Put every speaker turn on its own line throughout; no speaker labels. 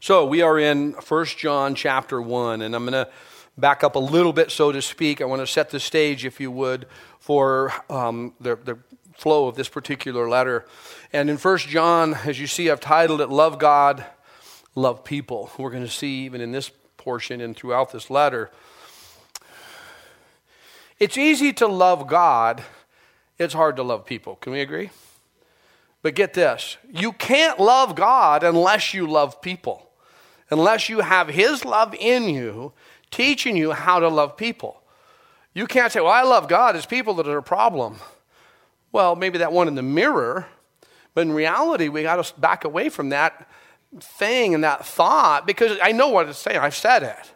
So we are in 1 John chapter 1, and I'm going to back up a little bit, so to speak. I want to set the stage, if you would, for um, the, the flow of this particular letter. And in 1 John, as you see, I've titled it Love God, Love People. We're going to see even in this portion and throughout this letter. It's easy to love God, it's hard to love people. Can we agree? But get this you can't love God unless you love people, unless you have His love in you, teaching you how to love people. You can't say, Well, I love God, it's people that are a problem. Well, maybe that one in the mirror, but in reality, we got to back away from that thing and that thought because I know what it's saying. I've said it.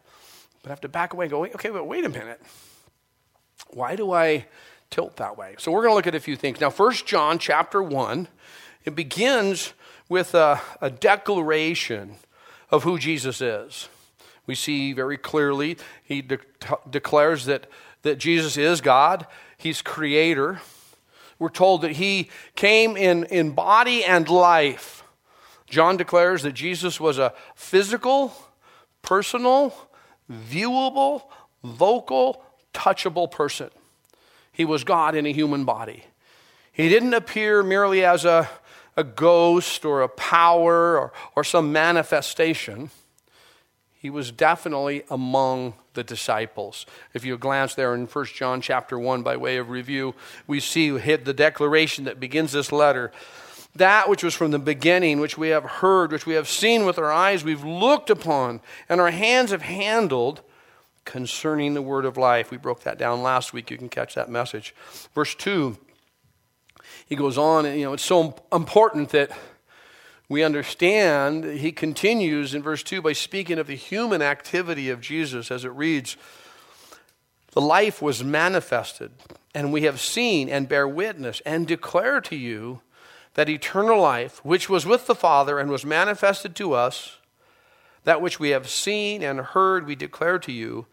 But I have to back away and go, okay, but wait a minute. Why do I tilt that way? So we're going to look at a few things. Now, First John chapter 1, it begins with a, a declaration of who Jesus is. We see very clearly, he de- declares that, that Jesus is God, he's creator. We're told that he came in, in body and life. John declares that Jesus was a physical, personal, viewable, vocal, touchable person. He was God in a human body. He didn't appear merely as a, a ghost or a power or, or some manifestation. He was definitely among the disciples. If you glance there in 1 John chapter 1 by way of review, we see hit the declaration that begins this letter. That which was from the beginning, which we have heard, which we have seen with our eyes, we've looked upon, and our hands have handled concerning the word of life. We broke that down last week. You can catch that message. Verse 2, he goes on, and you know, it's so important that we understand. He continues in verse 2 by speaking of the human activity of Jesus as it reads, The life was manifested, and we have seen and bear witness and declare to you that eternal life, which was with the Father and was manifested to us, that which we have seen and heard, we declare to you,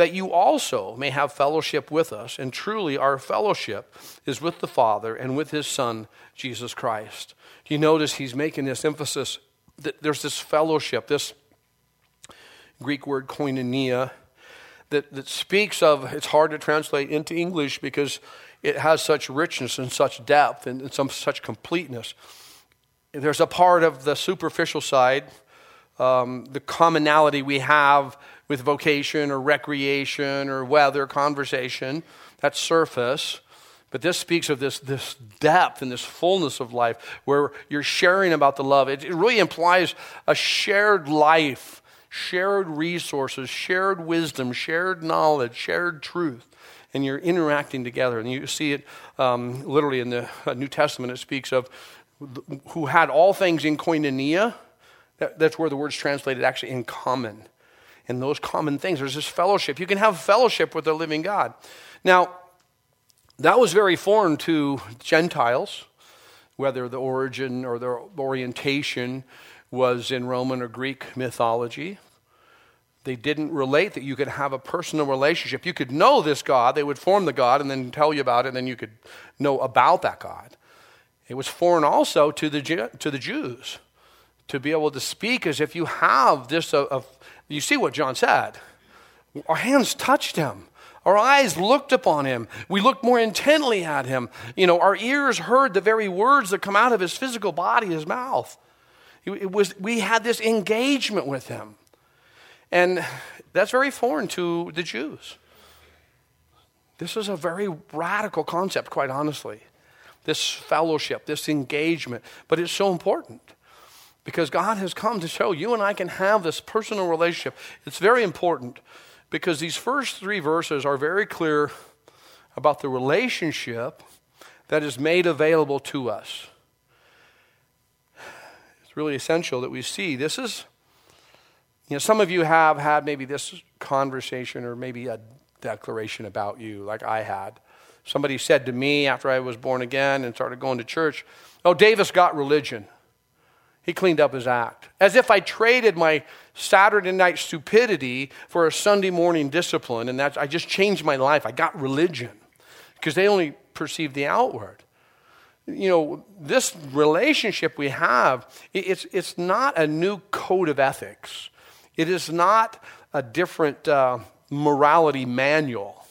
that you also may have fellowship with us. And truly, our fellowship is with the Father and with His Son, Jesus Christ. Do you notice he's making this emphasis that there's this fellowship, this Greek word koinonia, that, that speaks of, it's hard to translate into English because it has such richness and such depth and some such completeness. There's a part of the superficial side um, the commonality we have with vocation or recreation or weather, conversation, that's surface. But this speaks of this, this depth and this fullness of life where you're sharing about the love. It, it really implies a shared life, shared resources, shared wisdom, shared knowledge, shared truth. And you're interacting together. And you see it um, literally in the New Testament, it speaks of who had all things in koinonia that, that's where the word's translated actually in common. And those common things, there's this fellowship. You can have fellowship with the living God. Now, that was very foreign to Gentiles, whether the origin or the orientation was in Roman or Greek mythology. They didn't relate that you could have a personal relationship. You could know this God, they would form the God and then tell you about it, and then you could know about that God. It was foreign also to the, to the Jews to be able to speak as if you have this. Of, you see what John said. Our hands touched him. Our eyes looked upon him. We looked more intently at him. You know, our ears heard the very words that come out of his physical body, his mouth. It was, we had this engagement with him. And that's very foreign to the Jews. This is a very radical concept, quite honestly. This fellowship, this engagement. But it's so important. Because God has come to show you and I can have this personal relationship. It's very important because these first three verses are very clear about the relationship that is made available to us. It's really essential that we see this is, you know, some of you have had maybe this conversation or maybe a declaration about you, like I had. Somebody said to me after I was born again and started going to church, Oh, Davis got religion. He cleaned up his act. As if I traded my Saturday night stupidity for a Sunday morning discipline, and that's, I just changed my life. I got religion because they only perceive the outward. you know, this relationship we have, it's, it's not a new code of ethics. It is not a different uh, morality manual,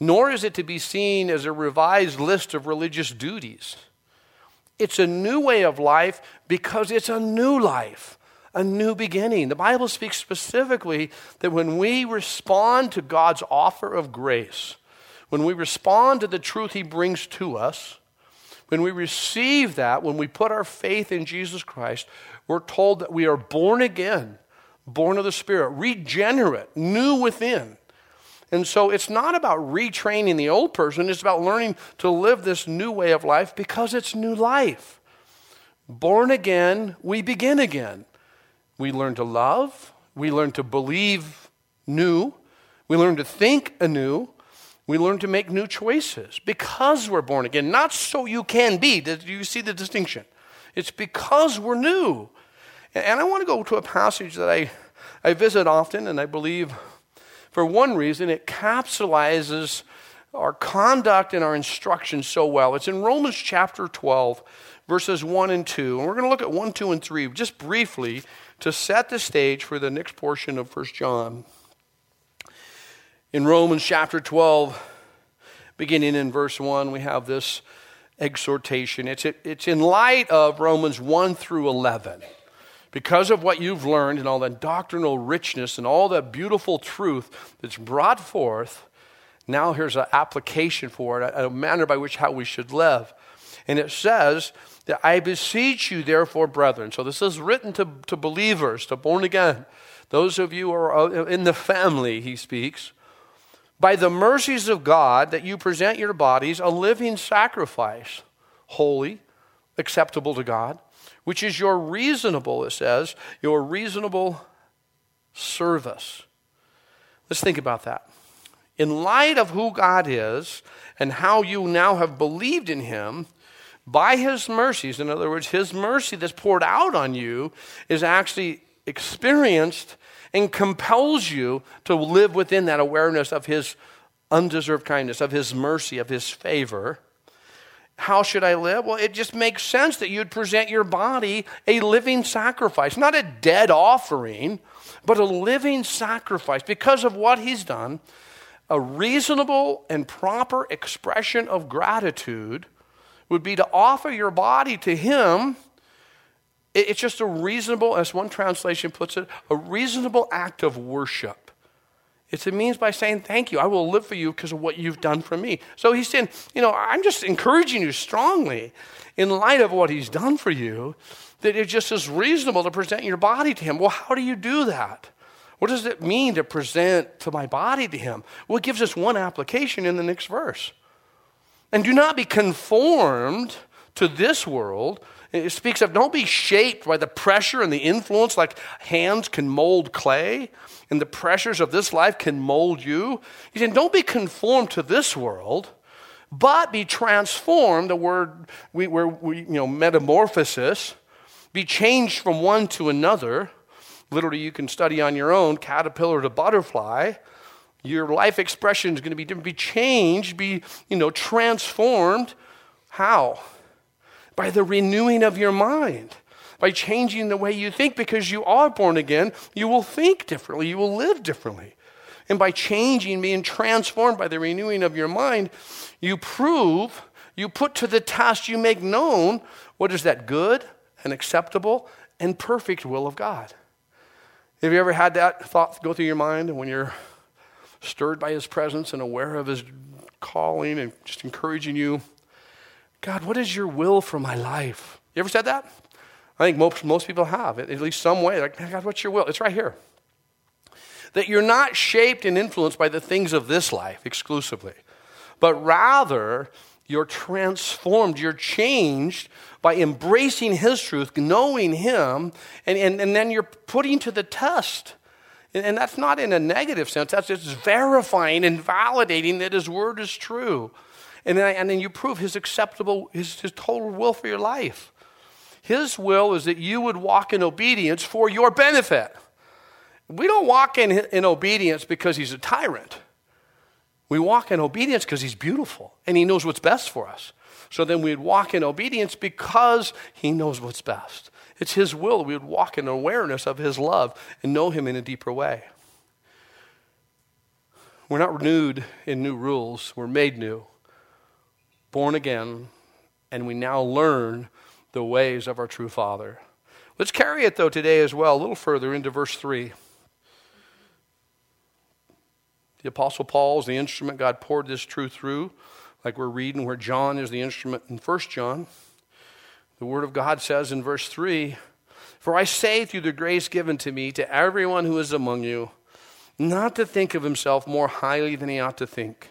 nor is it to be seen as a revised list of religious duties. It's a new way of life because it's a new life, a new beginning. The Bible speaks specifically that when we respond to God's offer of grace, when we respond to the truth He brings to us, when we receive that, when we put our faith in Jesus Christ, we're told that we are born again, born of the Spirit, regenerate, new within. And so it's not about retraining the old person, it's about learning to live this new way of life because it's new life. Born again, we begin again. We learn to love, we learn to believe new, we learn to think anew, we learn to make new choices because we're born again, not so you can be. Do you see the distinction? It's because we're new. And I want to go to a passage that I, I visit often, and I believe for one reason, it capsulizes our conduct and our instruction so well. It's in Romans chapter 12, verses 1 and 2. And we're going to look at 1, 2, and 3 just briefly to set the stage for the next portion of 1 John. In Romans chapter 12, beginning in verse 1, we have this exhortation. It's, it's in light of Romans 1 through 11 because of what you've learned and all that doctrinal richness and all that beautiful truth that's brought forth, now here's an application for it, a, manner by which how we should live. And it says that I beseech you, therefore, brethren. So this is written to, to believers, to born again. Those of you who are uh, in the family, he speaks. By the mercies of God, that you present your bodies a living sacrifice, holy, acceptable to God which is your reasonable, it says, your reasonable service. Let's think about that. In light of who God is and how you now have believed in Him, by His mercies, in other words, His mercy that's poured out on you is actually experienced and compels you to live within that awareness of His undeserved kindness, of His mercy, of His favor. How should I live? Well, it just makes sense that you'd present your body a living sacrifice, not a dead offering, but a living sacrifice because of what he's done. A reasonable and proper expression of gratitude would be to offer your body to him. It's just a reasonable, as one translation puts it, a reasonable act of worship. It's a means by saying, Thank you. I will live for you because of what you've done for me. So he's saying, You know, I'm just encouraging you strongly in light of what he's done for you that it just is reasonable to present your body to him. Well, how do you do that? What does it mean to present to my body to him? Well, it gives us one application in the next verse. And do not be conformed to this world. It speaks of don't be shaped by the pressure and the influence like hands can mold clay and the pressures of this life can mold you. He said, don't be conformed to this world, but be transformed, the word we, we, you know, metamorphosis, be changed from one to another. Literally, you can study on your own, caterpillar to butterfly. Your life expression is going to be different, be changed, be, you know, transformed. How? By the renewing of your mind by changing the way you think because you are born again, you will think differently, you will live differently. And by changing, being transformed by the renewing of your mind, you prove, you put to the test, you make known what is that good and acceptable and perfect will of God. Have you ever had that thought go through your mind when you're stirred by His presence and aware of His calling and just encouraging you? God, what is your will for my life? You ever said that? I think most, most people have, at least some way. Like, God, what's your will? It's right here. That you're not shaped and influenced by the things of this life exclusively, but rather you're transformed, you're changed by embracing His truth, knowing Him, and, and, and then you're putting to the test. And, and that's not in a negative sense, that's just verifying and validating that His word is true. And then, and then you prove His acceptable, His, his total will for your life. His will is that you would walk in obedience for your benefit. We don't walk in, in obedience because he's a tyrant. We walk in obedience because he's beautiful and he knows what's best for us. So then we'd walk in obedience because He knows what's best. It's His will. We would walk in awareness of His love and know Him in a deeper way. We're not renewed in new rules, we're made new, born again, and we now learn the ways of our true Father. Let's carry it, though, today as well, a little further into verse 3. The Apostle Paul is the instrument God poured this truth through, like we're reading where John is the instrument in 1 John. The Word of God says in verse 3 For I say through the grace given to me to everyone who is among you, not to think of himself more highly than he ought to think,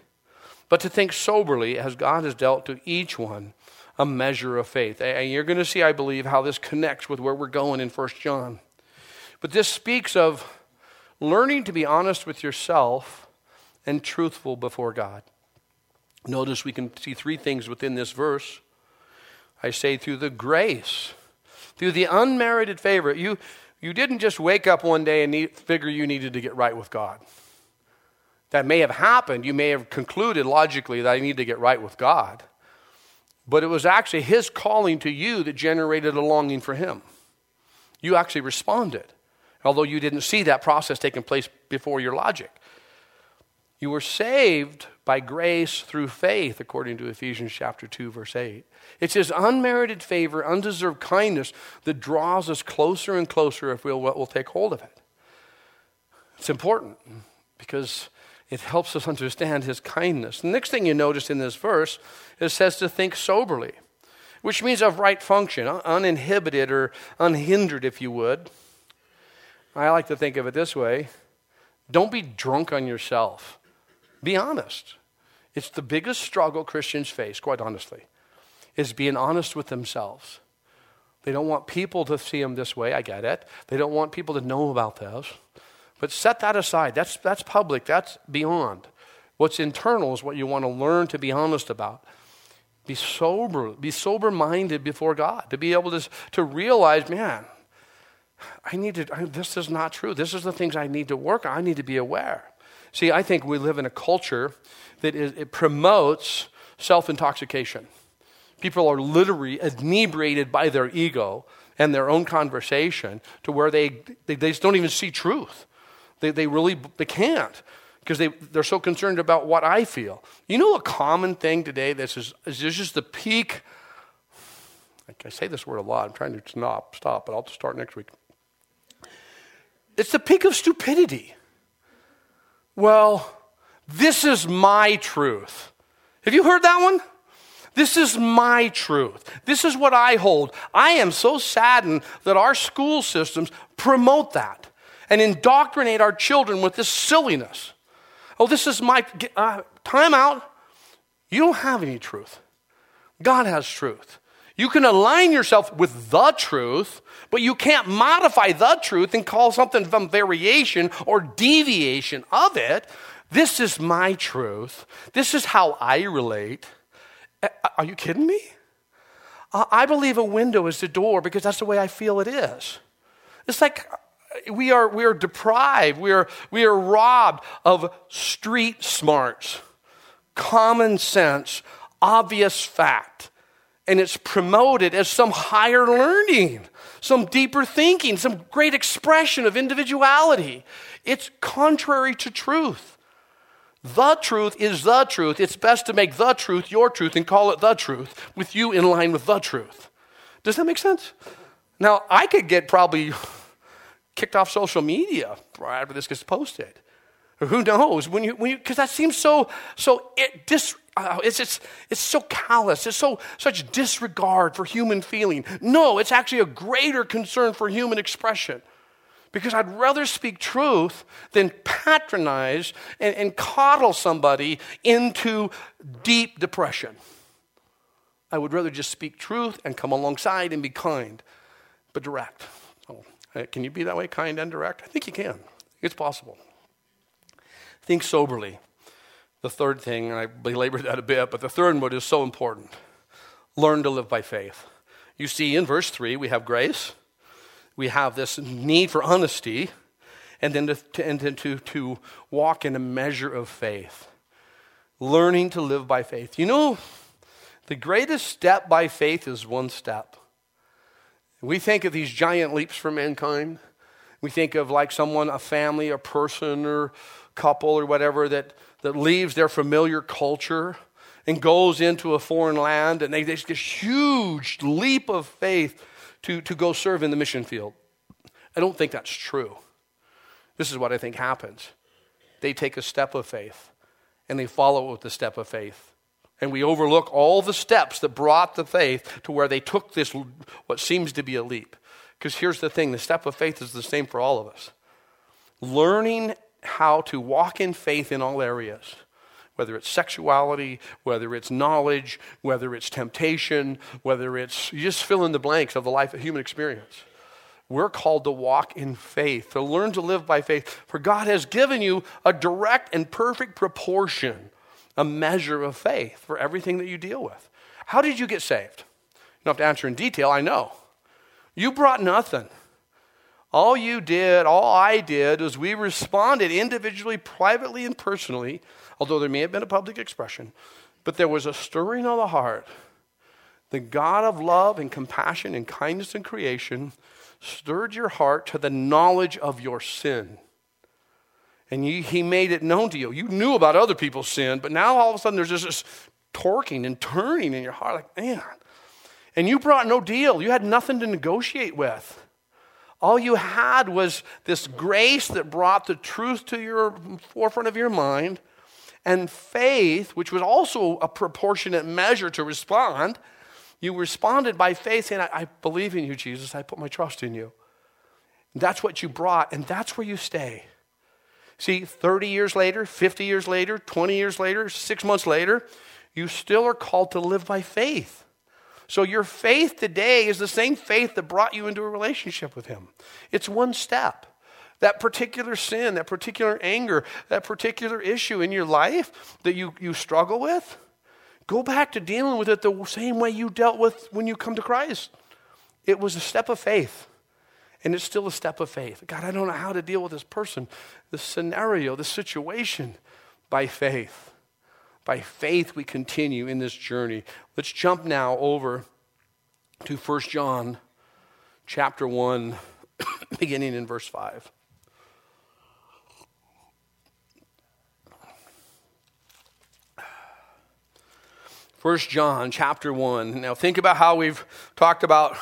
but to think soberly as God has dealt to each one a measure of faith. And you're going to see, I believe, how this connects with where we're going in 1 John. But this speaks of learning to be honest with yourself and truthful before God. Notice we can see three things within this verse. I say through the grace, through the unmerited favor. You, you didn't just wake up one day and need, figure you needed to get right with God. That may have happened. You may have concluded logically that I need to get right with God. But it was actually His calling to you that generated a longing for Him. You actually responded, although you didn't see that process taking place before your logic. You were saved by grace through faith, according to Ephesians chapter 2, verse 8. It's his unmerited favor, undeserved kindness that draws us closer and closer if we'll, we'll take hold of it. It's important because it helps us understand his kindness. The next thing you notice in this verse, is it says to think soberly, which means of right function, uninhibited or unhindered, if you would. I like to think of it this way don't be drunk on yourself. Be honest. It's the biggest struggle Christians face, quite honestly, is being honest with themselves. They don't want people to see them this way. I get it. They don't want people to know about this. But set that aside. That's, that's public, that's beyond. What's internal is what you want to learn to be honest about. Be sober, be sober minded before God, to be able to, to realize, man, I need to, I, this is not true. This is the things I need to work on. I need to be aware. See, I think we live in a culture that is, it promotes self intoxication. People are literally inebriated by their ego and their own conversation to where they, they, they just don't even see truth. They, they really they can't because they, they're so concerned about what I feel. You know, a common thing today this is, this is just the peak. I say this word a lot. I'm trying to stop, stop, but I'll start next week. It's the peak of stupidity. Well, this is my truth. Have you heard that one? This is my truth. This is what I hold. I am so saddened that our school systems promote that and indoctrinate our children with this silliness. Oh, this is my uh, time out. You don't have any truth. God has truth. You can align yourself with the truth, but you can't modify the truth and call something some variation or deviation of it. This is my truth. This is how I relate. Are you kidding me? I believe a window is the door because that's the way I feel it is. It's like we are, we are deprived, we are, we are robbed of street smarts, common sense, obvious fact and it's promoted as some higher learning, some deeper thinking, some great expression of individuality. It's contrary to truth. The truth is the truth. It's best to make the truth your truth and call it the truth with you in line with the truth. Does that make sense? Now, I could get probably kicked off social media right after this gets posted. Who knows? When you, when you, because that seems so, so it dis, uh, it's, it's, it's so callous. It's so such disregard for human feeling. No, it's actually a greater concern for human expression. Because I'd rather speak truth than patronize and, and coddle somebody into deep depression. I would rather just speak truth and come alongside and be kind, but direct. Oh, can you be that way, kind and direct? I think you can. It's possible. Think soberly. The third thing, and I belabored that a bit, but the third one is so important learn to live by faith. You see, in verse 3, we have grace, we have this need for honesty, and then to, to, and then to, to walk in a measure of faith. Learning to live by faith. You know, The greatest step by faith is one step. We think of these giant leaps for mankind. We think of like someone, a family, a person, or couple, or whatever that, that leaves their familiar culture and goes into a foreign land and they, they this huge leap of faith to, to go serve in the mission field. I don't think that's true. This is what I think happens. They take a step of faith and they follow it with the step of faith. And we overlook all the steps that brought the faith to where they took this, what seems to be a leap. Because here's the thing the step of faith is the same for all of us. Learning how to walk in faith in all areas, whether it's sexuality, whether it's knowledge, whether it's temptation, whether it's, you just fill in the blanks of the life of human experience. We're called to walk in faith, to learn to live by faith. For God has given you a direct and perfect proportion, a measure of faith for everything that you deal with. How did you get saved? You don't have to answer in detail, I know. You brought nothing. All you did, all I did, was we responded individually, privately, and personally, although there may have been a public expression, but there was a stirring of the heart. The God of love and compassion and kindness and creation stirred your heart to the knowledge of your sin. And you, he made it known to you. You knew about other people's sin, but now all of a sudden there's just this torquing and turning in your heart like, man. And you brought no deal. You had nothing to negotiate with. All you had was this grace that brought the truth to your forefront of your mind and faith, which was also a proportionate measure to respond you responded by faith saying, I, I believe in you, Jesus. I put my trust in you. And that's what you brought, and that's where you stay. See, 30 years later, 50 years later, 20 years later, six months later, you still are called to live by faith. So your faith today is the same faith that brought you into a relationship with Him. It's one step. That particular sin, that particular anger, that particular issue in your life that you, you struggle with, Go back to dealing with it the same way you dealt with when you come to Christ. It was a step of faith. And it's still a step of faith. God, I don't know how to deal with this person, this scenario, this situation by faith. By faith, we continue in this journey. Let's jump now over to 1 John chapter 1, beginning in verse 5. 1 John chapter 1. Now think about how we've talked about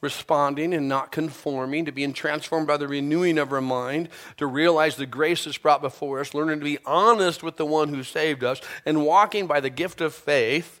responding and not conforming, to being transformed by the renewing of our mind, to realize the grace that's brought before us, learning to be honest with the one who saved us, and walking by the gift of faith.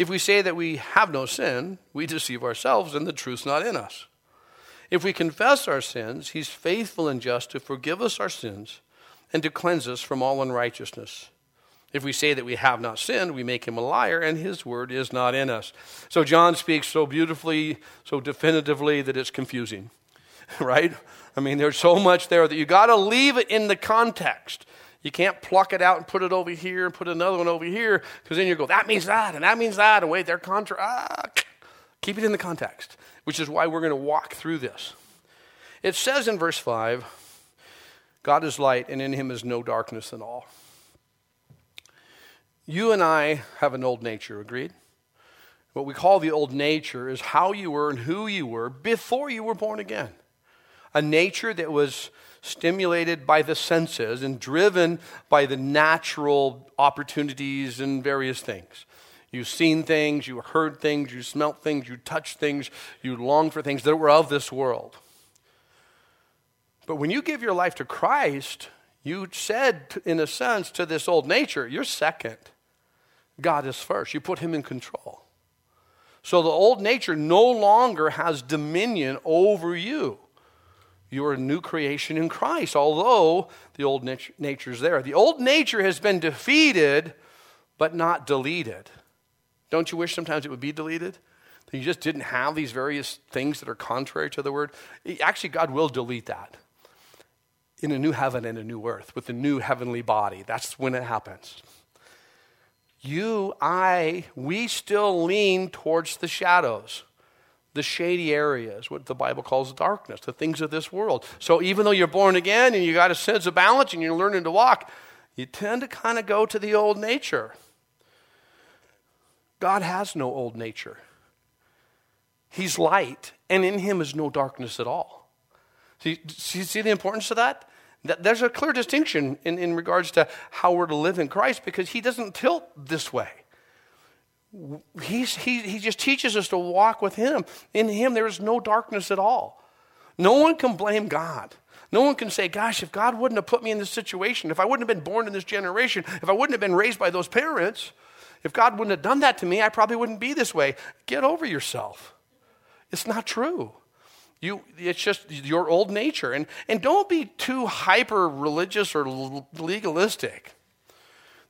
If we say that we have no sin, we deceive ourselves, and the truth's not in us. If we confess our sins, he's faithful and just to forgive us our sins and to cleanse us from all unrighteousness. If we say that we have not sinned, we make him a liar, and his word is not in us. So John speaks so beautifully, so definitively that it's confusing, right? I mean, there's so much there that you got to leave it in the context. You can't pluck it out and put it over here and put another one over here because then you go, that means that, and that means that, and wait, they're contra. Ah. Keep it in the context, which is why we're going to walk through this. It says in verse 5 God is light, and in him is no darkness at all. You and I have an old nature, agreed? What we call the old nature is how you were and who you were before you were born again. A nature that was stimulated by the senses and driven by the natural opportunities and various things. You've seen things, you heard things, you smelt things, you touched things, you longed for things that were of this world. But when you give your life to Christ, you said, in a sense, to this old nature, you're second. God is first. You put him in control. So the old nature no longer has dominion over you. You are a new creation in Christ, although the old nature is there. The old nature has been defeated, but not deleted. Don't you wish sometimes it would be deleted? that you just didn't have these various things that are contrary to the word, actually, God will delete that in a new heaven and a new earth with a new heavenly body. That's when it happens. You, I, we still lean towards the shadows, the shady areas, what the Bible calls darkness, the things of this world. So even though you're born again and you got a sense of balance and you're learning to walk, you tend to kind of go to the old nature. God has no old nature. He's light, and in him is no darkness at all. See, see, the importance of that? There's a clear distinction in, in regards to how we're to live in Christ because he doesn't tilt this way. He's, he, he just teaches us to walk with him. In him, there is no darkness at all. No one can blame God. No one can say, Gosh, if God wouldn't have put me in this situation, if I wouldn't have been born in this generation, if I wouldn't have been raised by those parents, if God wouldn't have done that to me, I probably wouldn't be this way. Get over yourself. It's not true. You, it's just your old nature. And, and don't be too hyper religious or legalistic.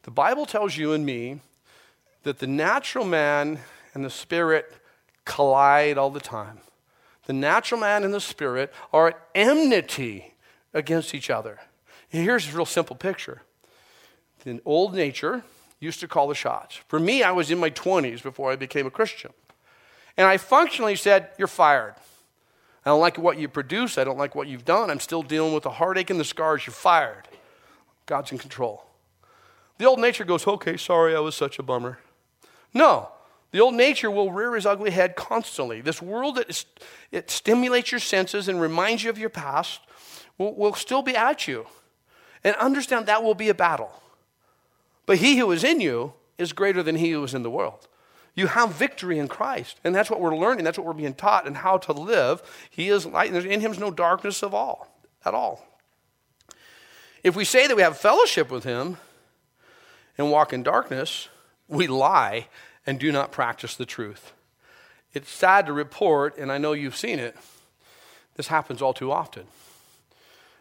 The Bible tells you and me that the natural man and the spirit collide all the time. The natural man and the spirit are at enmity against each other. Here's a real simple picture. The old nature used to call the shots. For me, I was in my 20s before I became a Christian. And I functionally said, You're fired. I don't like what you produce. I don't like what you've done. I'm still dealing with the heartache and the scars. You're fired. God's in control. The old nature goes, okay, sorry, I was such a bummer. No, the old nature will rear his ugly head constantly. This world that is, it stimulates your senses and reminds you of your past will, will still be at you. And understand that will be a battle. But he who is in you is greater than he who is in the world. You have victory in Christ. And that's what we're learning. That's what we're being taught and how to live. He is light, and there's in him is no darkness of all, at all. If we say that we have fellowship with him and walk in darkness, we lie and do not practice the truth. It's sad to report, and I know you've seen it, this happens all too often.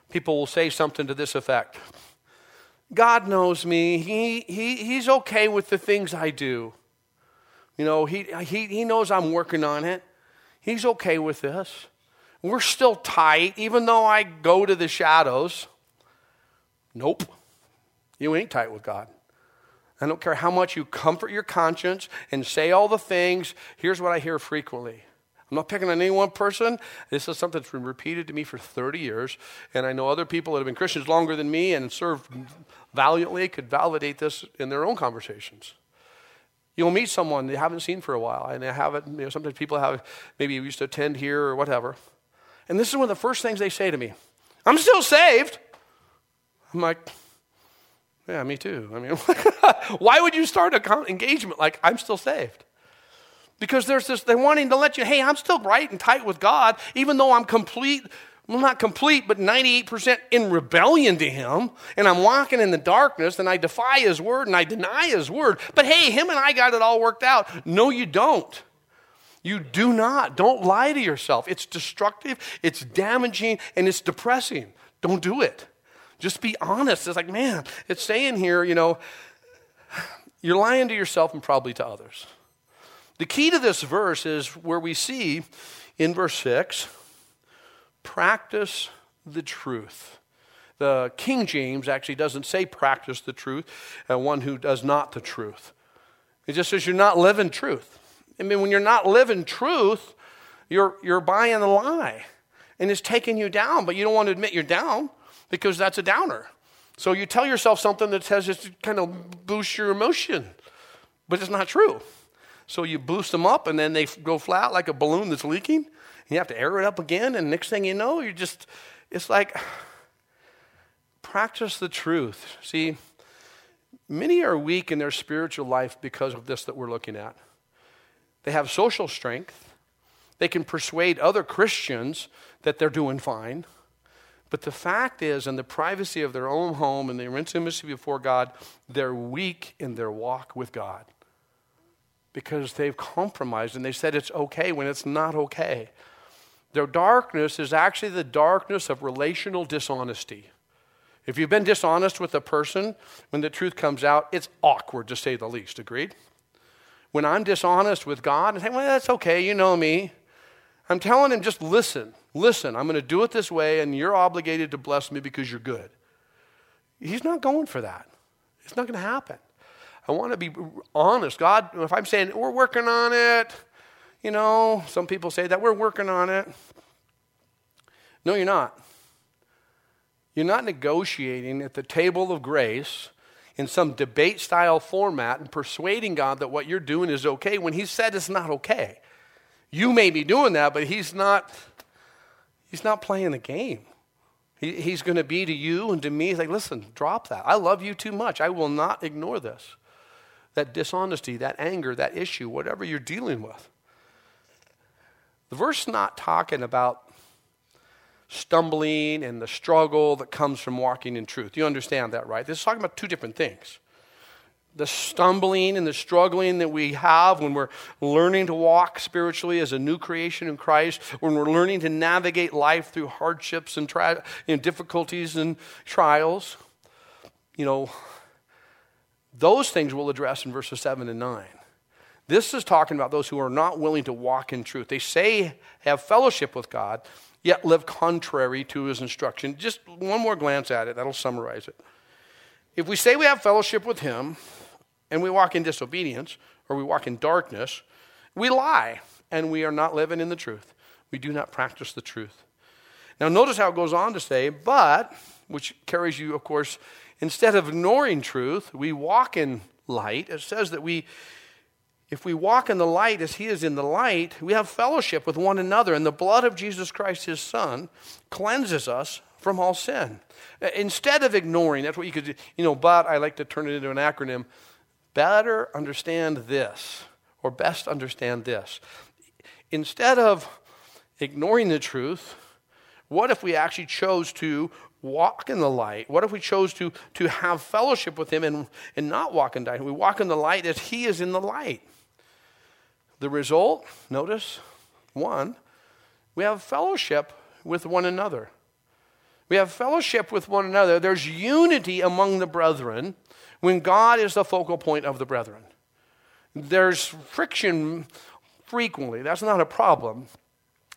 People will say something to this effect God knows me, he, he, He's okay with the things I do. You know, he, he, he knows I'm working on it. He's okay with this. We're still tight, even though I go to the shadows. Nope. You ain't tight with God. I don't care how much you comfort your conscience and say all the things. Here's what I hear frequently. I'm not picking on any one person. This is something that's been repeated to me for 30 years. And I know other people that have been Christians longer than me and served valiantly could validate this in their own conversations. You'll meet someone you haven't seen for a while, and they haven't, you know, sometimes people have, maybe used to attend here or whatever. And this is one of the first things they say to me I'm still saved. I'm like, yeah, me too. I mean, why would you start an engagement like I'm still saved? Because there's this, they're wanting to let you, hey, I'm still right and tight with God, even though I'm complete well, not complete, but 98% in rebellion to Him, and I'm walking in the darkness, and I defy His word and I deny His word. But hey, Him and I got it all worked out. No, you don't. You do not. Don't lie to yourself. It's destructive, it's damaging, and it's depressing. Don't do it. Just be honest. It's like, man, it's saying here, you know, you're lying to yourself and probably to others. The key to this verse is where we see in verse 6 practice the truth. The King James actually doesn't say practice the truth, uh, one who does not the truth. It just says you're not living truth. I mean, when you're not living truth, you're, you're buying a lie and it's taking you down, but you don't want to admit you're down because that's a downer. So you tell yourself something that says just kind of boost your emotion, but it's not true. So you boost them up and then they go flat like a balloon that's leaking you have to air it up again, and next thing you know, you're just, it's like, practice the truth. See, many are weak in their spiritual life because of this that we're looking at. They have social strength, they can persuade other Christians that they're doing fine. But the fact is, in the privacy of their own home and their intimacy before God, they're weak in their walk with God because they've compromised and they said it's okay when it's not okay. Their darkness is actually the darkness of relational dishonesty. If you've been dishonest with a person, when the truth comes out, it's awkward to say the least. Agreed? when I'm dishonest with God and say, well, that's okay, you know me. I'm telling him, just listen, listen, I'm going to do it this way, and you're obligated to bless me because you're good. He's not going for that. It's not going to happen. I want to be honest. God, if I'm saying we're working on it, you know, some people say that we're working on it. No, you're not. You're not negotiating at the table of grace in some debate style format and persuading God that what you're doing is okay when He said it's not okay. You may be doing that, but He's not. He's not playing the game. He, he's going to be to you and to me. He's like, listen, drop that. I love you too much. I will not ignore this. That dishonesty, that anger, that issue, whatever you're dealing with. The verse not talking about stumbling and the struggle that comes from walking in truth. You understand that, right? This is talking about two different things. The stumbling and the struggling that we have when we're learning to walk spiritually as a new creation in Christ, when we're learning to navigate life through hardships and tri- difficulties and trials. You know, those things we'll address in verses 7 and 9. This is talking about those who are not willing to walk in truth. They say have fellowship with God, yet live contrary to his instruction. Just one more glance at it, that'll summarize it. If we say we have fellowship with him and we walk in disobedience or we walk in darkness, we lie and we are not living in the truth. We do not practice the truth. Now, notice how it goes on to say, but, which carries you, of course, instead of ignoring truth, we walk in light. It says that we if we walk in the light as he is in the light, we have fellowship with one another, and the blood of Jesus Christ, his son, cleanses us from all sin. Instead of ignoring, that's what you could, you know, but I like to turn it into an acronym better understand this, or best understand this. Instead of ignoring the truth, what if we actually chose to walk in the light? What if we chose to, to have fellowship with him and, and not walk in darkness? We walk in the light as he is in the light. The result, notice, one, we have fellowship with one another. We have fellowship with one another. There's unity among the brethren when God is the focal point of the brethren. There's friction frequently. That's not a problem.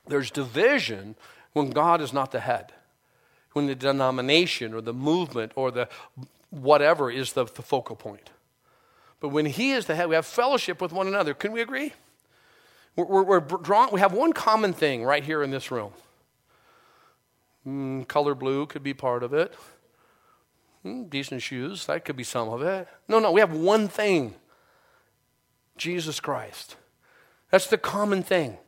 There's division when God is not the head, when the denomination or the movement or the whatever is the, the focal point. But when He is the head, we have fellowship with one another. Can we agree? We're, we're, drawn, we have one common thing right here in this room. Mm, color blue could be part of it. Mm, decent shoes, that could be some of it. No, no, we have one thing Jesus Christ. That's the common thing.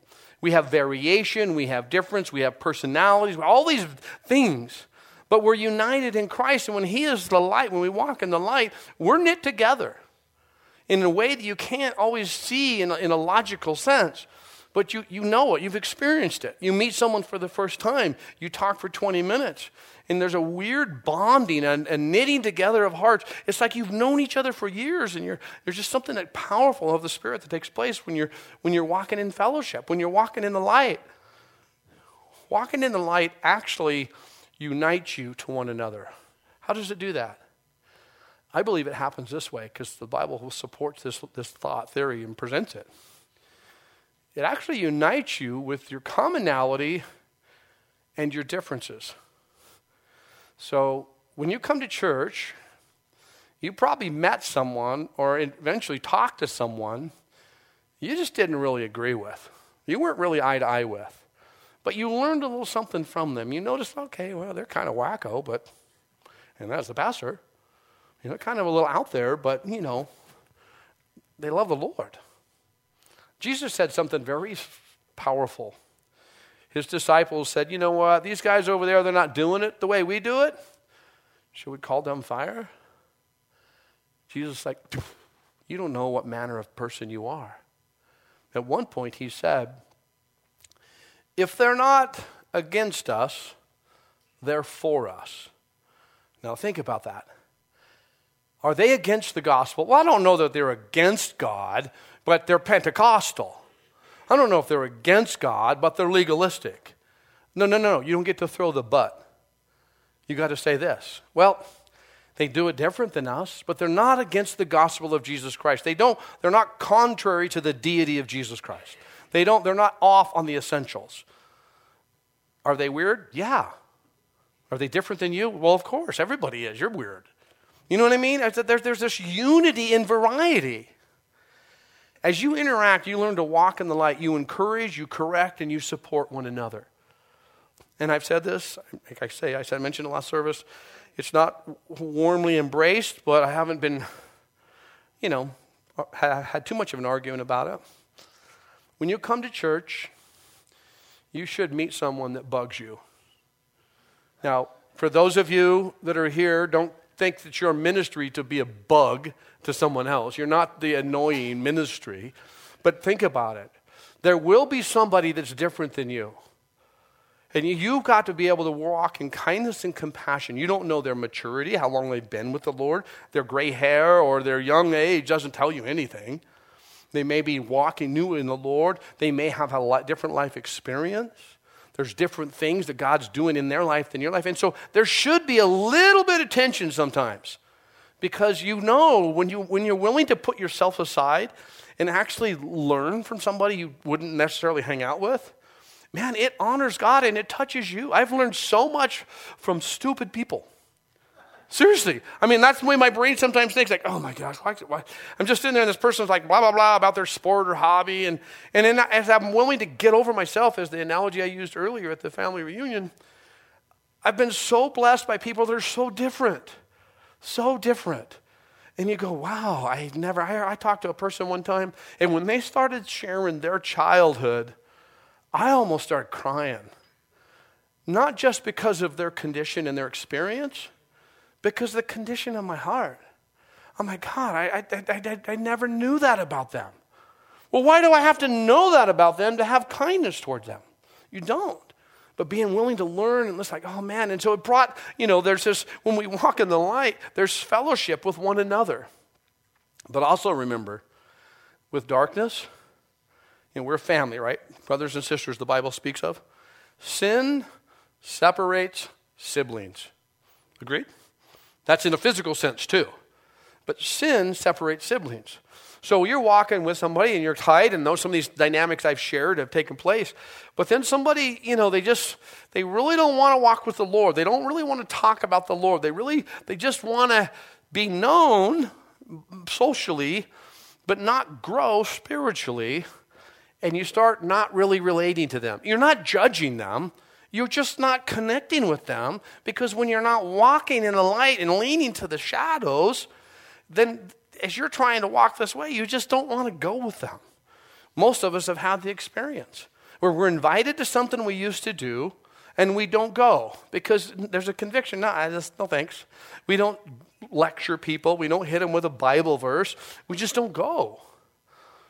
We have variation, we have difference, we have personalities, all these things. But we're united in Christ, and when He is the light, when we walk in the light, we're knit together in a way that you can't always see in a, in a logical sense. But you, you know it, you've experienced it. You meet someone for the first time, you talk for 20 minutes, and there's a weird bonding and, and knitting together of hearts. It's like you've known each other for years, and there's just something that powerful of the Spirit that takes place when you're, when you're walking in fellowship, when you're walking in the light. Walking in the light actually unites you to one another. How does it do that? I believe it happens this way because the Bible supports this, this thought theory and presents it. It actually unites you with your commonality and your differences. So when you come to church, you probably met someone or eventually talked to someone you just didn't really agree with. You weren't really eye to eye with. But you learned a little something from them. You noticed, okay, well, they're kind of wacko, but, and that's the pastor. You know, kind of a little out there, but, you know, they love the Lord. Jesus said something very powerful. His disciples said, You know what? These guys over there, they're not doing it the way we do it. Should we call them fire? Jesus like, You don't know what manner of person you are. At one point, he said, If they're not against us, they're for us. Now, think about that. Are they against the gospel? Well, I don't know that they're against God, but they're Pentecostal. I don't know if they're against God, but they're legalistic. No, no, no, no. You don't get to throw the butt. You got to say this. Well, They do it different than us, but they're not against the gospel of Jesus Christ. They don't, they're not contrary to the deity of Jesus Christ. They don't, they're not off on the essentials. Are they weird? Yeah. Are they different than you? Well, of course, everybody is. You're weird. You know what I mean? There's, there's this unity in variety. As you interact, you learn to walk in the light. You encourage, you correct, and you support one another. And I've said this, like I say, I said, I mentioned the last service, it's not warmly embraced, but I haven't been, you know, had too much of an argument about it. When you come to church, you should meet someone that bugs you. Now, for those of you that are here, don't think that your ministry to be a bug to someone else. You're not the annoying ministry. But think about it. There will be somebody that's different than you. And you've got to be able to walk in kindness and compassion. You don't know their maturity, how long they've been with the Lord. Their gray hair or their young age doesn't tell you anything. They may be walking new in the Lord. They may have a different life experience. There's different things that God's doing in their life than your life. And so there should be a little bit of tension sometimes because you know when, you, when you're willing to put yourself aside and actually learn from somebody you wouldn't necessarily hang out with, man, it honors God and it touches you. I've learned so much from stupid people. Seriously. I mean, that's the way my brain sometimes thinks, like, oh my gosh, why, why? I'm just in there and this person's like, blah, blah, blah, about their sport or hobby. And, and then as I'm willing to get over myself, as the analogy I used earlier at the family reunion, I've been so blessed by people that are so different. So different. And you go, wow, I never, I, I talked to a person one time, and when they started sharing their childhood, I almost started crying. Not just because of their condition and their experience, because the condition of my heart. Oh my God, I, I, I, I, never knew that about them. Well, why do I have to know that about them to have kindness towards them? You don't. But being willing to learn and it's like, oh man. And so it brought, you know, there's this, when we walk in the light, there's fellowship with one another. But also remember, with darkness, and we're family, right? Brothers and sisters, the Bible speaks of. Sin separates siblings. Agreed? That's in a physical sense, too. But sin separates siblings. So you're walking with somebody and you're tight, and those some of these dynamics I've shared have taken place. But then somebody, you know, they just they really don't want to walk with the Lord. They don't really want to talk about the Lord. They really they just want to be known socially, but not grow spiritually and you start not really relating to them. You're not judging them. You're just not connecting with them because when you're not walking in the light and leaning to the shadows, then as you're trying to walk this way, you just don't want to go with them. Most of us have had the experience where we're invited to something we used to do and we don't go because there's a conviction. No, I just, no thanks. We don't lecture people, we don't hit them with a Bible verse, we just don't go.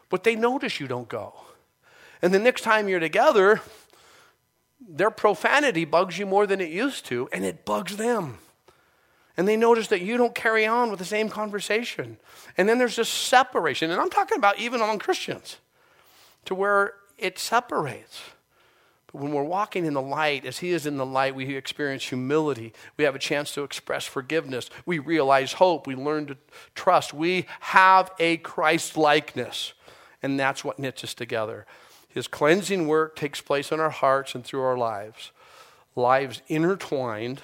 But they notice you don't go. And the next time you're together, their profanity bugs you more than it used to, and it bugs them. And they notice that you don't carry on with the same conversation. And then there's this separation. And I'm talking about even among Christians, to where it separates. But when we're walking in the light, as He is in the light, we experience humility. We have a chance to express forgiveness. We realize hope. We learn to trust. We have a Christ likeness. And that's what knits us together. His cleansing work takes place in our hearts and through our lives, lives intertwined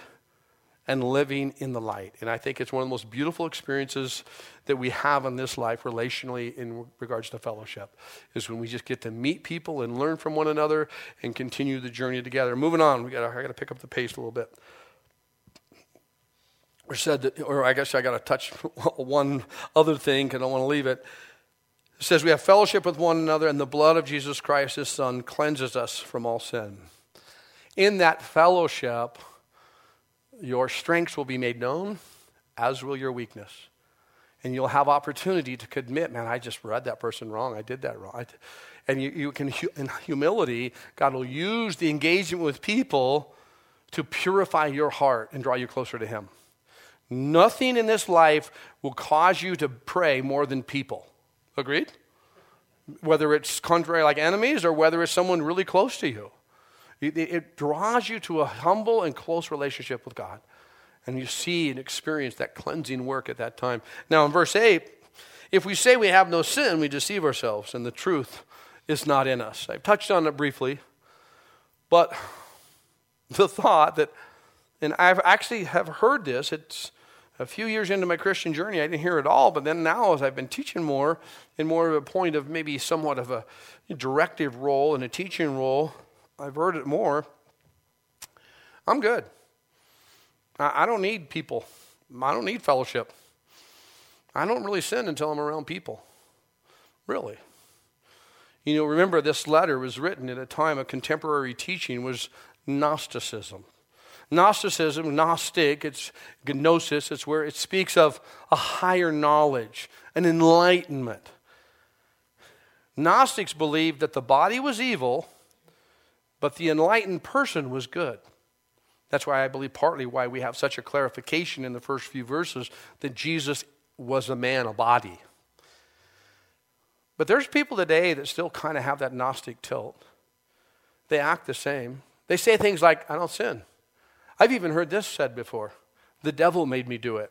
and living in the light. And I think it's one of the most beautiful experiences that we have in this life relationally in regards to fellowship is when we just get to meet people and learn from one another and continue the journey together. Moving on, we got I got to pick up the pace a little bit. Or said that, or I guess I got to touch one other thing because I don't want to leave it. It says, We have fellowship with one another, and the blood of Jesus Christ, his Son, cleanses us from all sin. In that fellowship, your strengths will be made known, as will your weakness. And you'll have opportunity to admit, man, I just read that person wrong. I did that wrong. And you, you can, in humility, God will use the engagement with people to purify your heart and draw you closer to Him. Nothing in this life will cause you to pray more than people. Agreed? Whether it's contrary like enemies or whether it's someone really close to you. It, draws you to a humble and close relationship with God. And you see and experience that cleansing work at that time. Now, in verse 8, if we say we have no sin, we deceive ourselves, and the truth is not in us. I've touched on it briefly, but the thought that, and I've actually have heard this, it's a few years into my Christian journey, I didn't hear it all, but then now as I've been teaching more, in more of a point of maybe somewhat of a directive role and a teaching role, I've heard it more. I'm good. I, I don't need people. I don't need fellowship. I don't really sin until I'm around people. Really. You know, remember this letter was written at a time of contemporary teaching was Gnosticism. Gnosticism, Gnostic, it's gnosis, it's where it speaks of a higher knowledge, an enlightenment. Gnostics believed that the body was evil, but the enlightened person was good. That's why I believe partly why we have such a clarification in the first few verses that Jesus was a man, a body. But there's people today that still kind of have that Gnostic tilt. They act the same. They say things like, I don't sin. I've even heard this said before the devil made me do it.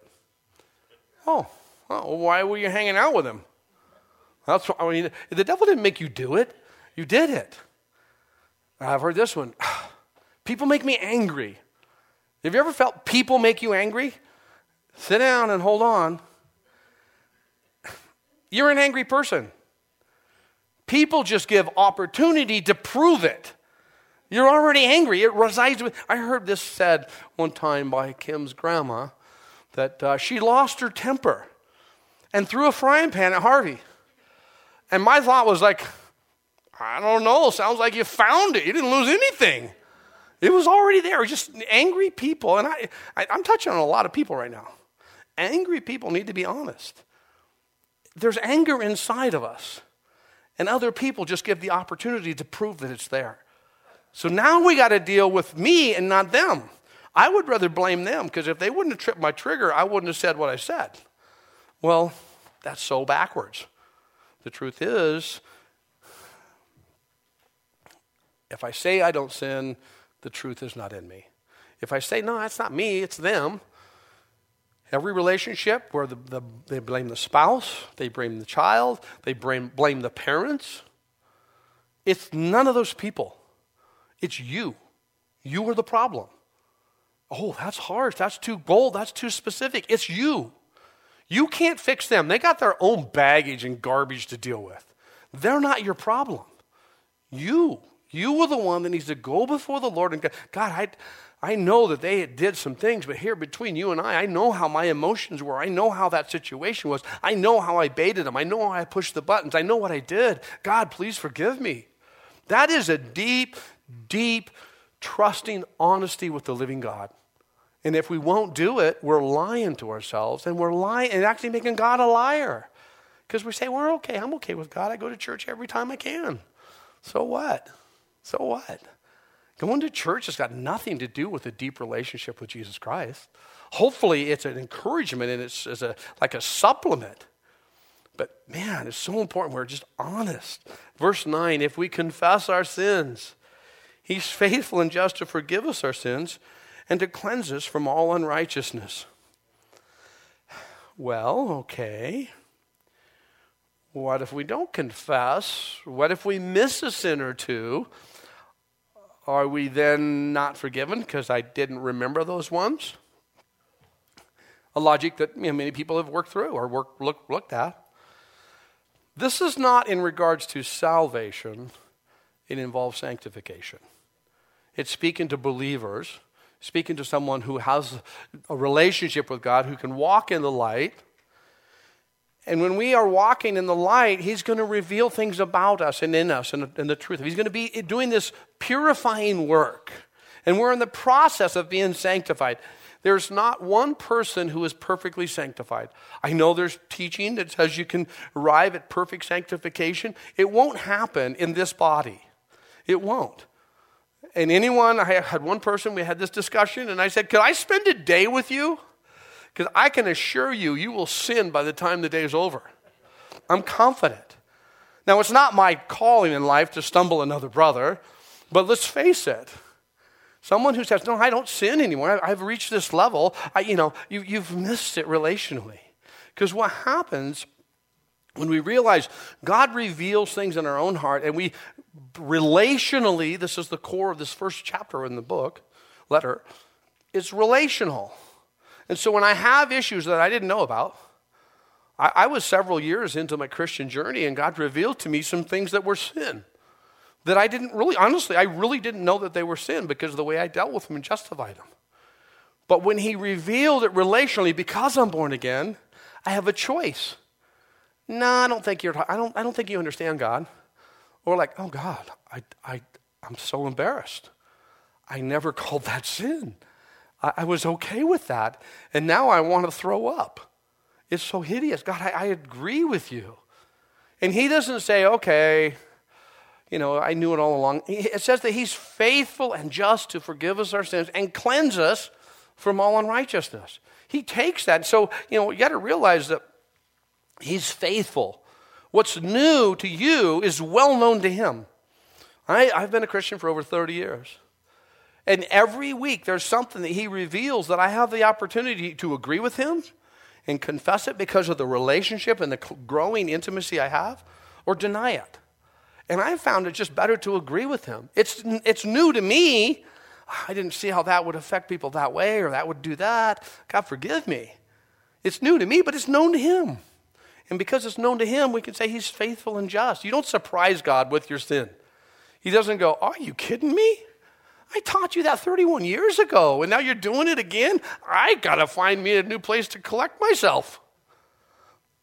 Oh, oh why were you hanging out with him? That's, I mean, the devil didn't make you do it, you did it. I've heard this one. People make me angry. Have you ever felt people make you angry? Sit down and hold on. You're an angry person. People just give opportunity to prove it. You're already angry. It resides with. I heard this said one time by Kim's grandma that uh, she lost her temper and threw a frying pan at Harvey. And my thought was like, I don't know. Sounds like you found it. You didn't lose anything. It was already there. Just angry people. And I, I, I'm touching on a lot of people right now. Angry people need to be honest. There's anger inside of us. And other people just give the opportunity to prove that it's there. So now we got to deal with me and not them. I would rather blame them because if they wouldn't have tripped my trigger, I wouldn't have said what I said. Well, that's so backwards. The truth is, if I say I don't sin, the truth is not in me. If I say, no, that's not me, it's them, every relationship where the, the, they blame the spouse, they blame the child, they blame, blame the parents, it's none of those people. It's you. You are the problem. Oh, that's harsh. That's too bold. That's too specific. It's you. You can't fix them. They got their own baggage and garbage to deal with. They're not your problem. You. You are the one that needs to go before the Lord and go, God, I, I know that they did some things, but here between you and I, I know how my emotions were. I know how that situation was. I know how I baited them. I know how I pushed the buttons. I know what I did. God, please forgive me. That is a deep, deep, trusting honesty with the living God. And if we won't do it, we're lying to ourselves and we're lying and actually making God a liar. Because we say, we're okay. I'm okay with God. I go to church every time I can. So what? So what? Going to church has got nothing to do with a deep relationship with Jesus Christ. Hopefully, it's an encouragement and it's, it's a, like a supplement. But man, it's so important we're just honest. Verse 9 if we confess our sins, He's faithful and just to forgive us our sins and to cleanse us from all unrighteousness. Well, okay. What if we don't confess? What if we miss a sin or two? Are we then not forgiven because I didn't remember those ones? A logic that you know, many people have worked through or worked, look, looked at. This is not in regards to salvation, it involves sanctification. It's speaking to believers, speaking to someone who has a relationship with God, who can walk in the light. And when we are walking in the light, He's going to reveal things about us and in us and, and the truth. He's going to be doing this purifying work. And we're in the process of being sanctified. There's not one person who is perfectly sanctified. I know there's teaching that says you can arrive at perfect sanctification. It won't happen in this body. It won't. And anyone, I had one person, we had this discussion, and I said, Could I spend a day with you? Because I can assure you, you will sin by the time the day is over. I'm confident. Now, it's not my calling in life to stumble another brother, but let's face it. Someone who says, No, I don't sin anymore. I've reached this level. I, you know, you, you've missed it relationally. Because what happens when we realize God reveals things in our own heart and we relationally, this is the core of this first chapter in the book, letter, it's relational. And so when I have issues that I didn't know about, I, I was several years into my Christian journey and God revealed to me some things that were sin that I didn't really, honestly, I really didn't know that they were sin because of the way I dealt with them and justified them. But when He revealed it relationally, because I'm born again, I have a choice. No, I don't think you're. I don't. I don't think you understand God. Or like, oh God, I, I, I'm so embarrassed. I never called that sin. I, I was okay with that, and now I want to throw up. It's so hideous. God, I, I agree with you. And He doesn't say, okay, you know, I knew it all along. It says that He's faithful and just to forgive us our sins and cleanse us from all unrighteousness. He takes that. So, you know, you got to realize that He's faithful. What's new to you is well known to Him. I, I've been a Christian for over 30 years. And every week there's something that He reveals that I have the opportunity to agree with Him and confess it because of the relationship and the growing intimacy I have, or deny it. And I found it just better to agree with him. It's, it's new to me. I didn't see how that would affect people that way or that would do that. God, forgive me. It's new to me, but it's known to him. And because it's known to him, we can say he's faithful and just. You don't surprise God with your sin. He doesn't go, Are you kidding me? I taught you that 31 years ago, and now you're doing it again? I got to find me a new place to collect myself.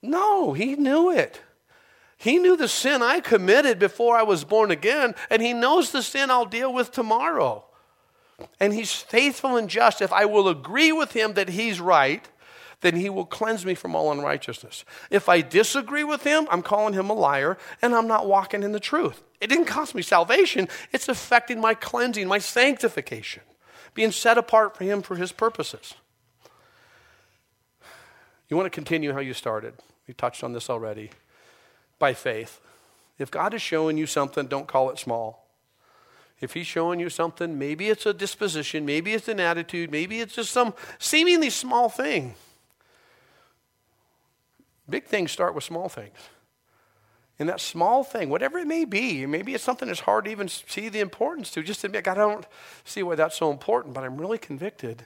No, he knew it. He knew the sin I committed before I was born again, and He knows the sin I'll deal with tomorrow. And He's faithful and just. If I will agree with Him that He's right, then He will cleanse me from all unrighteousness. If I disagree with Him, I'm calling Him a liar, and I'm not walking in the truth. It didn't cost me salvation, it's affecting my cleansing, my sanctification, being set apart for Him for His purposes. You want to continue how you started. We touched on this already by faith. If God is showing you something, don't call it small. If He's showing you something, maybe it's a disposition, maybe it's an attitude, maybe it's just some seemingly small thing. Big things start with small things. And that small thing, whatever it may be, maybe it's something that's hard to even see the importance to. Just admit, God, I don't see why that's so important, but I'm really convicted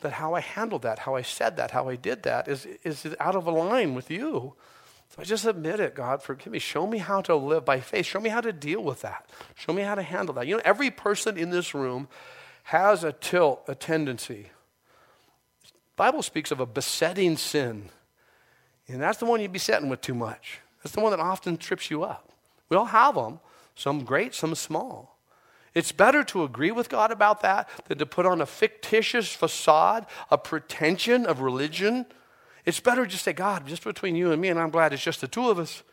that how I handled that, how I said that, how I did that is, is out of line with you. So I just admit it, God, forgive me. Show me how to live by faith. Show me how to deal with that. Show me how to handle that. You know, every person in this room has a tilt, a tendency. The Bible speaks of a besetting sin. And that's the one you'd be setting with too much. That's the one that often trips you up. We all have them, some great, some small. It's better to agree with God about that than to put on a fictitious facade, a pretension of religion it's better just say, God, just between you and me, and I'm glad it's just the two of us.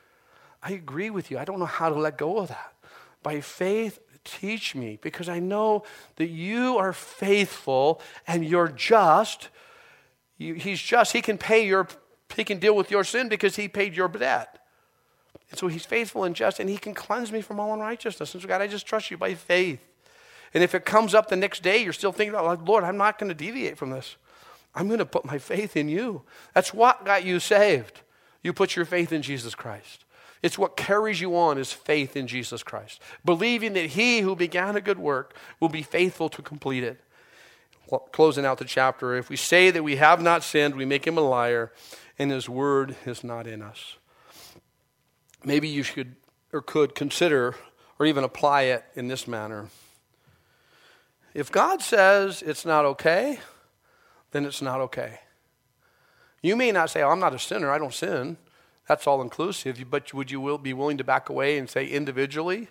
I agree with you. I don't know how to let go of that. By faith, teach me, because I know that you are faithful and you're just. You, he's just. He can pay your, he can deal with your sin because he paid your debt. And so he's faithful and just, and he can cleanse me from all unrighteousness. And so, God, I just trust you by faith. And if it comes up the next day, you're still thinking about, like, Lord, I'm not going to deviate from this. I'm going to put my faith in you. That's what got you saved. You put your faith in Jesus Christ. It's what carries you on is faith in Jesus Christ, believing that he who began a good work will be faithful to complete it. Closing out the chapter, if we say that we have not sinned, we make him a liar, and his word is not in us. Maybe you should or could consider or even apply it in this manner. If God says it's not okay, then it's not okay. You may not say, oh, I'm not a sinner, I don't sin. That's all inclusive. But would you be willing to back away and say individually?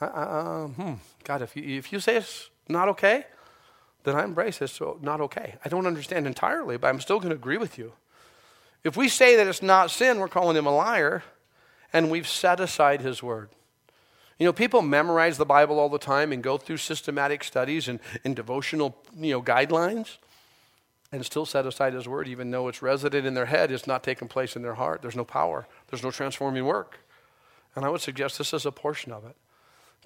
Uh, uh, hmm. God, if you, if you say it's not okay, then I embrace it. So not okay. I don't understand entirely, but I'm still going to agree with you. If we say that it's not sin, we're calling him a liar, and we've set aside his word. You know, people memorize the Bible all the time and go through systematic studies and, and devotional, you know, guidelines and still set aside his word, even though it's resident in their head, it's not taking place in their heart. There's no power. There's no transforming work. And I would suggest this is a portion of it.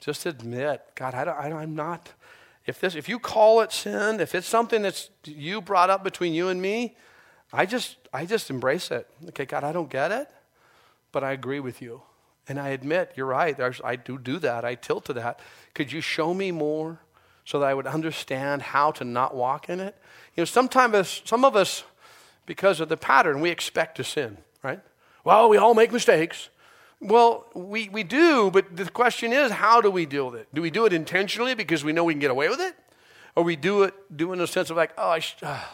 Just admit, God, I don't, I don't, I'm not. If this, if you call it sin, if it's something that's you brought up between you and me, I just, I just embrace it. Okay, God, I don't get it, but I agree with you, and I admit you're right. I do do that. I tilt to that. Could you show me more so that I would understand how to not walk in it? You know, sometimes some of us, because of the pattern, we expect to sin. Right? Well, we all make mistakes. Well, we, we do, but the question is, how do we deal with it? Do we do it intentionally because we know we can get away with it? Or we do it do in a sense of like, oh, sh- uh,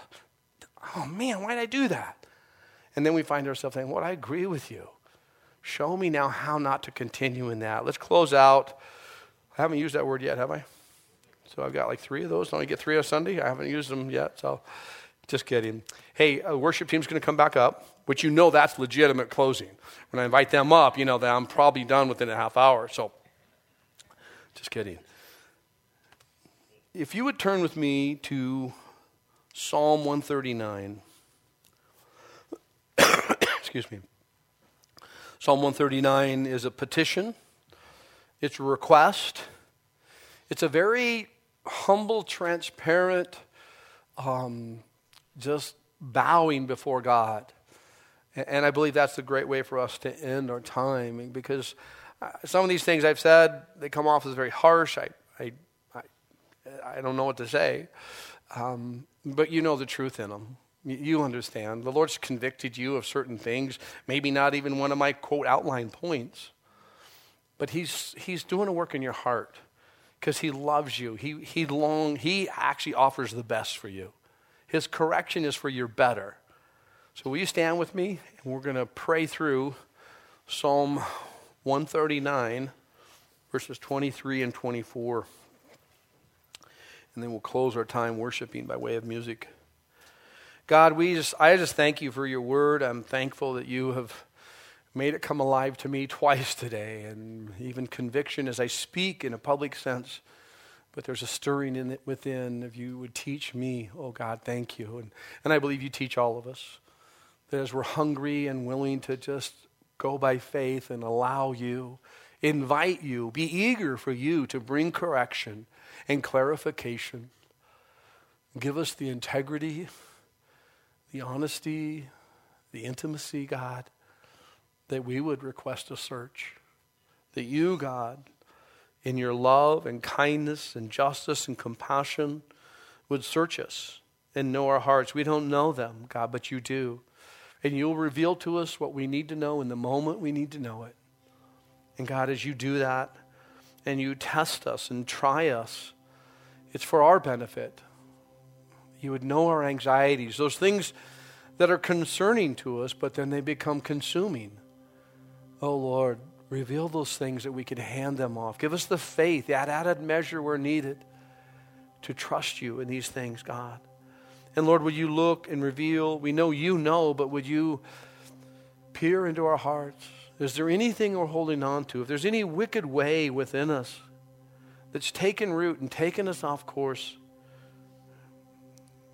oh man, why did I do that? And then we find ourselves saying, well, I agree with you. Show me now how not to continue in that. Let's close out. I haven't used that word yet, have I? So I've got like three of those. Don't I get three on Sunday? I haven't used them yet, so just kidding. Hey, a worship team's going to come back up which you know that's legitimate closing. When I invite them up, you know that I'm probably done within a half hour. So, just kidding. If you would turn with me to Psalm 139. Excuse me. Psalm 139 is a petition, it's a request, it's a very humble, transparent, um, just bowing before God. And I believe that's a great way for us to end our time because uh, some of these things I've said, they come off as very harsh. I, I, I, I don't know what to say. Um, but you know the truth in them. You understand. The Lord's convicted you of certain things, maybe not even one of my quote outline points. But He's, he's doing a work in your heart because He loves you. He, he, long, he actually offers the best for you. His correction is for your better. So, will you stand with me? And we're going to pray through Psalm 139, verses 23 and 24. And then we'll close our time worshiping by way of music. God, we just, I just thank you for your word. I'm thankful that you have made it come alive to me twice today, and even conviction as I speak in a public sense. But there's a stirring in it within. If you would teach me, oh God, thank you. And, and I believe you teach all of us that as we're hungry and willing to just go by faith and allow you, invite you, be eager for you to bring correction and clarification. Give us the integrity, the honesty, the intimacy, God, that we would request a search. That you, God, in your love and kindness and justice and compassion, would search us and know our hearts. We don't know them, God, but you do. And you'll reveal to us what we need to know in the moment we need to know it. And God, as you do that and you test us and try us, it's for our benefit. You would know our anxieties, those things that are concerning to us, but then they become consuming. Oh Lord, reveal those things that we could hand them off. Give us the faith, that added measure where needed to trust you in these things, God. And Lord, would you look and reveal? We know you know, but would you peer into our hearts? Is there anything we're holding on to? If there's any wicked way within us that's taken root and taken us off course,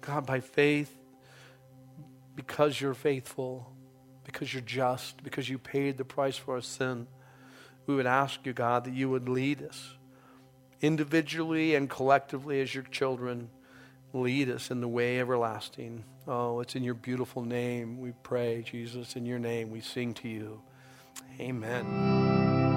God, by faith, because you're faithful, because you're just, because you paid the price for our sin, we would ask you, God, that you would lead us individually and collectively as your children lead us in the way everlasting. Oh, it's in your beautiful name we pray, Jesus. In your name we sing to you. Amen.